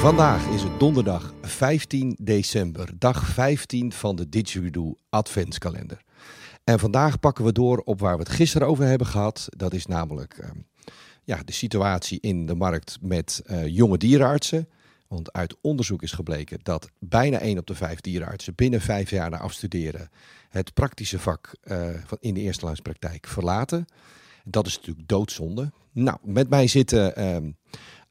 Vandaag is het donderdag 15 december, dag 15 van de Didgeridoo Adventskalender. En vandaag pakken we door op waar we het gisteren over hebben gehad. Dat is namelijk ehm, ja, de situatie in de markt met eh, jonge dierenartsen. Want uit onderzoek is gebleken dat bijna 1 op de 5 dierenartsen binnen 5 jaar na afstuderen het praktische vak eh, van in de eerste praktijk verlaten. Dat is natuurlijk doodzonde. Nou, met mij zitten ehm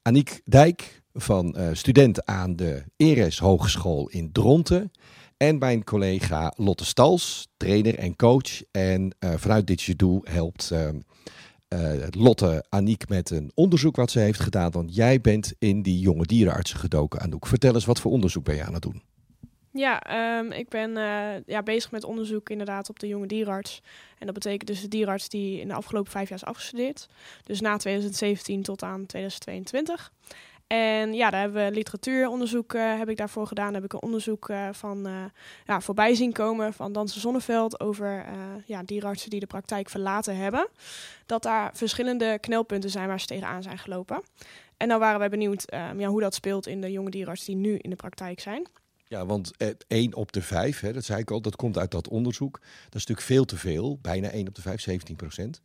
Aniek Dijk van eh, student aan de Eres Hogeschool in Dronten. En mijn collega Lotte Stals, trainer en coach. En eh, vanuit dit Jedoe helpt ehm, eh, Lotte Aniek met een onderzoek wat ze heeft gedaan. Want jij bent in die jonge dierenartsen gedoken, Anouk. Vertel eens, wat voor onderzoek ben je aan het doen? Ja, ehm, ik ben ja, bezig met onderzoek inderdaad op de jonge dierenarts. En dat betekent dus de dierenarts die in de afgelopen vijf jaar is afgestudeerd. Dus na 2017 tot aan 2022. En ja, daar hebben we literatuuronderzoek uh, heb ik daarvoor gedaan. Daar heb ik een onderzoek uh, van uh, ja, voorbij zien komen van Dansen Zonneveld over ja, dierenartsen die de praktijk verlaten hebben. Dat daar verschillende knelpunten zijn waar ze tegenaan zijn gelopen. En nou waren wij benieuwd ja, hoe dat speelt in de jonge dierenartsen die nu in de praktijk zijn. Ja, want 1 op de 5, hè, dat zei ik al, dat komt uit dat onderzoek. Dat is natuurlijk veel te veel, bijna 1 op de 5, 17 procent.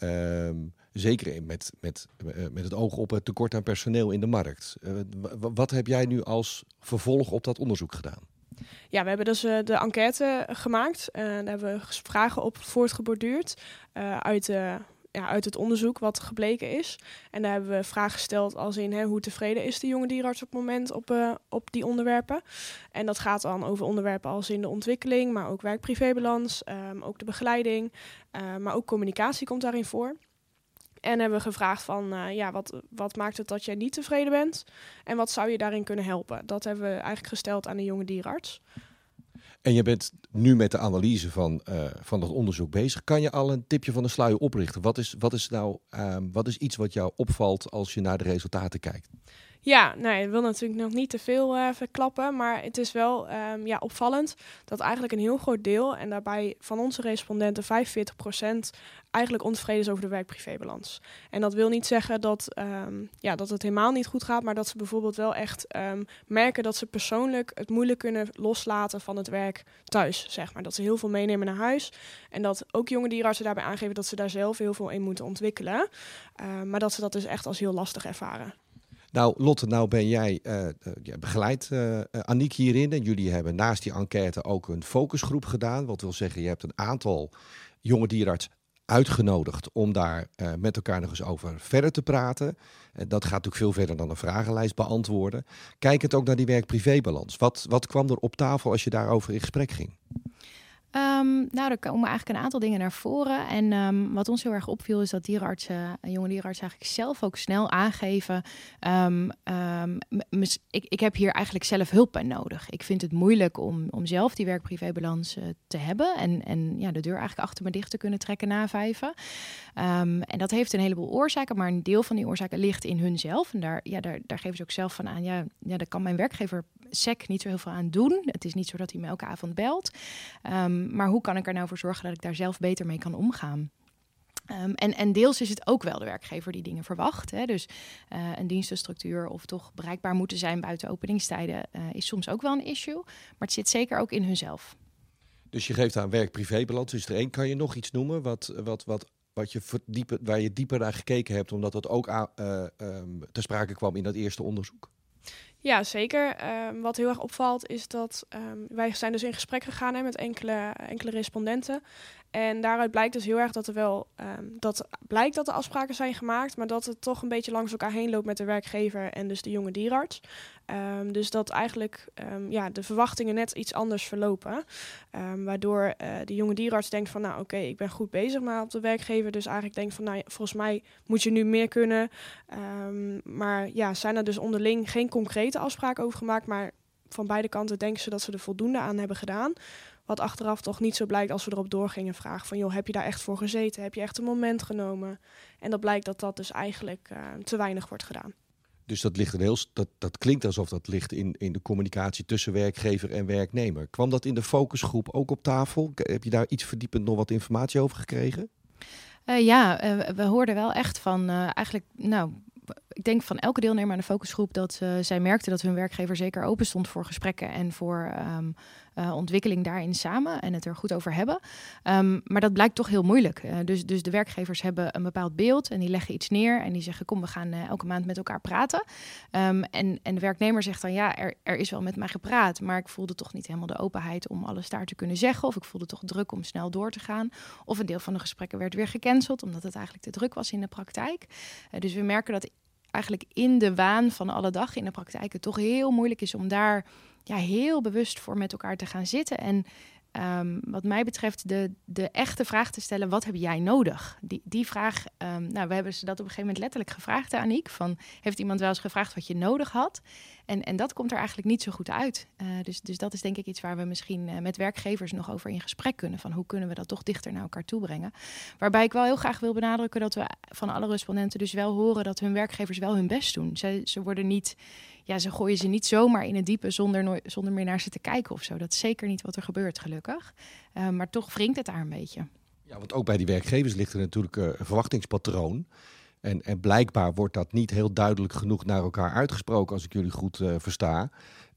Um, zeker met, met, met het oog op het tekort aan personeel in de markt. Uh, wat heb jij nu als vervolg op dat onderzoek gedaan? Ja, we hebben dus uh, de enquête gemaakt. Uh, daar hebben we vragen op voortgeborduurd uit ja, uit het onderzoek wat gebleken is. En daar hebben we vragen gesteld als in hè, hoe tevreden is de jonge dierenarts op het moment op, op die onderwerpen. En dat gaat dan over onderwerpen als in de ontwikkeling, maar ook werk-privébalans, um, ook de begeleiding, maar ook communicatie komt daarin voor. En hebben gevraagd van, uh, ja, wat, wat maakt het dat jij niet tevreden bent? En wat zou je daarin kunnen helpen? Dat hebben we eigenlijk gesteld aan de jonge dierenarts. En je bent nu met de analyse van, uh, van dat onderzoek bezig. Kan je al een tipje van de sluier oprichten? Wat is, wat is nou um, wat is iets wat jou opvalt als je naar de resultaten kijkt? Ja, nee, ik wil natuurlijk nog niet te veel uh, verklappen, maar het is wel um, ja, opvallend dat eigenlijk een heel groot deel, en daarbij van onze respondenten 45%, eigenlijk ontevreden is over de werk-privébalans. En dat wil niet zeggen dat, um, ja, dat het helemaal niet goed gaat, maar dat ze bijvoorbeeld wel echt um, merken dat ze persoonlijk het moeilijk kunnen loslaten van het werk thuis, zeg maar. Dat ze heel veel meenemen naar huis en dat ook jonge dierenartsen daarbij aangeven dat ze daar zelf heel veel in moeten ontwikkelen, uh, maar dat ze dat dus echt als heel lastig ervaren. Nou, Lotte, nou ben jij uh, uh, begeleid uh, Aniek hierin. En jullie hebben naast die enquête ook een focusgroep gedaan. Wat wil zeggen, je hebt een aantal jonge dierenarts uitgenodigd om daar met elkaar nog eens over verder te praten. dat gaat natuurlijk veel verder dan een vragenlijst beantwoorden. Kijkend ook naar die werk-privébalans. Wat, wat kwam er op tafel als je daarover in gesprek ging? Um, nou, er komen eigenlijk een aantal dingen naar voren. En um, wat ons heel erg opviel is dat dierenartsen, jonge dierenartsen eigenlijk zelf ook snel aangeven. Um, ik, ik heb hier eigenlijk zelf hulp bij nodig. Ik vind het moeilijk om, om zelf die werk-privébalans uh, te hebben. En, en ja, de deur eigenlijk achter me dicht te kunnen trekken na vijven. en dat heeft een heleboel oorzaken, maar een deel van die oorzaken ligt in hunzelf. En daar, ja, daar, daar geven ze ook zelf van aan. Ja, ja, kan mijn werkgever SEC niet zo heel veel aan doen. Het is niet zo dat hij me elke avond belt. Um, maar hoe kan ik er nou voor zorgen dat ik daar zelf beter mee kan omgaan? Um, en, en, deels is het ook wel de werkgever die dingen verwacht. Hè? Dus uh, een dienstenstructuur of toch bereikbaar moeten zijn buiten openingstijden uh, is soms ook wel een issue. Maar het zit zeker ook in hunzelf. Dus je geeft aan werk-privébalans. Is er één? Kan je nog iets noemen wat, wat, wat, wat je waar je dieper naar gekeken hebt, omdat dat ook uh, um, ter sprake kwam in dat eerste onderzoek? Ja, zeker. Um, wat heel erg opvalt is dat um, wij zijn dus in gesprek gegaan hè, met enkele, enkele respondenten. En daaruit blijkt dus heel erg dat er wel um, dat blijkt dat er afspraken zijn gemaakt, maar dat het toch een beetje langs elkaar heen loopt met de werkgever en dus de jonge dierarts. Um, dus dat eigenlijk um, ja, de verwachtingen net iets anders verlopen. waardoor uh, de jonge dierarts denkt van nou oké, ik ben goed bezig, maar op de werkgever dus eigenlijk denkt van nou volgens mij moet je nu meer kunnen. maar ja, zijn er dus onderling geen concrete afspraken over gemaakt, maar van beide kanten denken ze dat ze er voldoende aan hebben gedaan. Wat achteraf toch niet zo blijkt als we erop doorgingen vragen van joh, heb je daar echt voor gezeten? Heb je echt een moment genomen? En dat blijkt dat dat dus eigenlijk uh, te weinig wordt gedaan. Dus dat ligt een heel, dat, dat klinkt alsof dat ligt in, in de communicatie tussen werkgever en werknemer. Kwam dat in de focusgroep ook op tafel? Heb je daar iets verdiepend nog wat informatie over gekregen? Uh, ja, uh, we hoorden wel echt van eigenlijk, nou, ik denk van elke deelnemer aan de focusgroep dat uh, zij merkte dat hun werkgever zeker open stond voor gesprekken en voor um, uh, ontwikkeling daarin samen en het er goed over hebben. Um, maar dat blijkt toch heel moeilijk. Uh, dus, dus de werkgevers hebben een bepaald beeld en die leggen iets neer en die zeggen: Kom, we gaan elke maand met elkaar praten. Um, en, en de werknemer zegt dan: Ja, er, er is wel met mij gepraat, maar ik voelde toch niet helemaal de openheid om alles daar te kunnen zeggen. Of ik voelde toch druk om snel door te gaan. Of een deel van de gesprekken werd weer gecanceld omdat het eigenlijk te druk was in de praktijk. dus we merken dat eigenlijk in de waan van alle dag in de praktijk het toch heel moeilijk is om daar ja, heel bewust voor met elkaar te gaan zitten. En um, wat mij betreft de, de echte vraag te stellen: wat heb jij nodig? Die, die vraag, um, nou, we hebben ze dat op een gegeven moment letterlijk gevraagd aan Aniek. Van, heeft iemand wel eens gevraagd wat je nodig had? En, en dat komt er eigenlijk niet zo goed uit. Uh, dus, dus dat is denk ik iets waar we misschien uh, met werkgevers nog over in gesprek kunnen. Van hoe kunnen we dat toch dichter naar elkaar toe brengen? Waarbij ik wel heel graag wil benadrukken dat we van alle respondenten dus wel horen dat hun werkgevers wel hun best doen. Ze, ze worden niet ja, ze gooien ze niet zomaar in het diepe zonder, zonder meer naar ze te kijken of zo. Dat is zeker niet wat er gebeurt, gelukkig. Uh, maar toch wringt het daar een beetje. Ja, want ook bij die werkgevers ligt er natuurlijk een verwachtingspatroon. En, en, blijkbaar wordt dat niet heel duidelijk genoeg naar elkaar uitgesproken, als ik jullie goed uh, versta.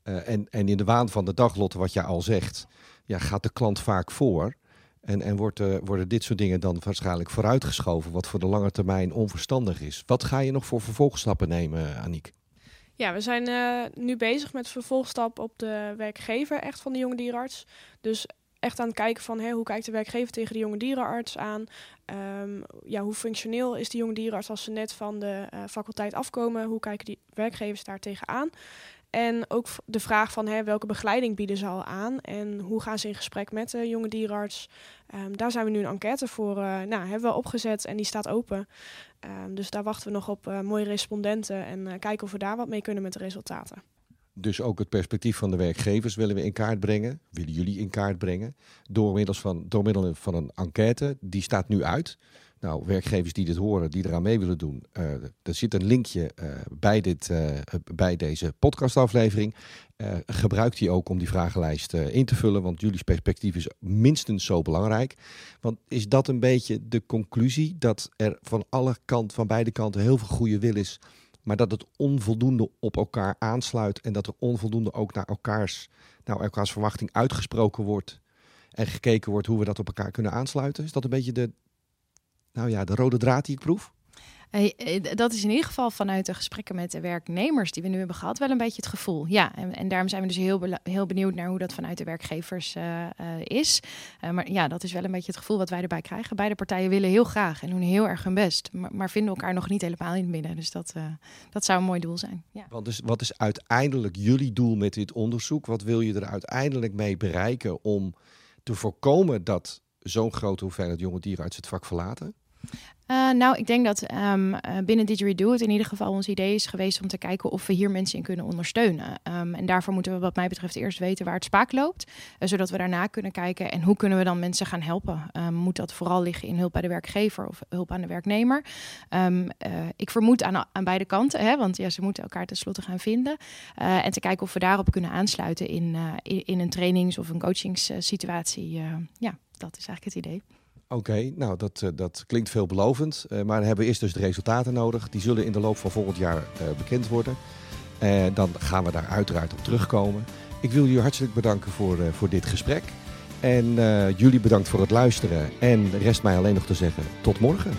en, en in de waan van de dag, Lotte, wat jij al zegt, ja, gaat de klant vaak voor. En, en wordt, worden dit soort dingen dan waarschijnlijk vooruitgeschoven, wat voor de lange termijn onverstandig is. Wat ga je nog voor vervolgstappen nemen, Aniek? Ja, we zijn nu bezig met vervolgstap op de werkgever echt van de jonge dierenarts. Dus echt aan het kijken van hoe kijkt de werkgever tegen de jonge dierenarts aan? Um, ja, hoe functioneel is de jonge dierenarts als ze net van de uh, faculteit afkomen? Hoe kijken die werkgevers daar tegenaan? En ook de vraag van hè, welke begeleiding bieden ze al aan en hoe gaan ze in gesprek met de jonge dierenarts. Um, daar zijn we nu een enquête voor uh, nou, hebben we opgezet en die staat open. Um, dus daar wachten we nog op uh, mooie respondenten en kijken of we daar wat mee kunnen met de resultaten. Dus ook het perspectief van de werkgevers willen we in kaart brengen, willen jullie in kaart brengen, door, middels van, door middel van een enquête. Die staat nu uit. Nou, werkgevers die dit horen, die eraan mee willen doen, uh, er zit een linkje uh, bij, dit, uh, bij deze podcastaflevering. gebruik die ook om die vragenlijst in te vullen, want jullie perspectief is minstens zo belangrijk. Want is dat een beetje de conclusie dat er van alle kanten, van beide kanten, heel veel goede wil is, maar dat het onvoldoende op elkaar aansluit en dat er onvoldoende ook naar elkaars, nou, elkaars verwachting uitgesproken wordt en gekeken wordt hoe we dat op elkaar kunnen aansluiten? Is dat een beetje de, nou ja, de rode draad die ik proef? Hey, dat is in ieder geval vanuit de gesprekken met de werknemers die we nu hebben gehad wel een beetje het gevoel. Ja, en, en daarom zijn we dus heel, heel benieuwd naar hoe dat vanuit de werkgevers uh, is. Maar ja, dat is wel een beetje het gevoel wat wij erbij krijgen. Beide partijen willen heel graag en doen heel erg hun best, maar, maar vinden elkaar nog niet helemaal in het midden. Dus dat, dat zou een mooi doel zijn. Ja. Wat, is, wat is uiteindelijk jullie doel met dit onderzoek? Wat wil je er uiteindelijk mee bereiken om te voorkomen dat zo'n grote hoeveelheid jonge dieren uit het vak verlaten? Uh, nou, ik denk dat um, binnen Didgeridoo het in ieder geval ons idee is geweest om te kijken of we hier mensen in kunnen ondersteunen. Um, en daarvoor moeten we wat mij betreft eerst weten waar het spaak loopt, uh, zodat we daarna kunnen kijken en hoe kunnen we dan mensen gaan helpen. Um, moet dat vooral liggen in hulp bij de werkgever of hulp aan de werknemer? Ik vermoed aan, aan beide kanten, hè, want ja, ze moeten elkaar tenslotte gaan vinden. en te kijken of we daarop kunnen aansluiten in, in, in, een trainings- of een coachingssituatie. ja, dat is eigenlijk het idee. Oké, nou dat, uh, dat klinkt veelbelovend. Uh, maar hebben we eerst dus de resultaten nodig. Die zullen in de loop van volgend jaar uh, bekend worden. dan gaan we daar uiteraard op terugkomen. Ik wil jullie hartelijk bedanken voor, voor dit gesprek. En jullie bedankt voor het luisteren. En rest mij alleen nog te zeggen tot morgen.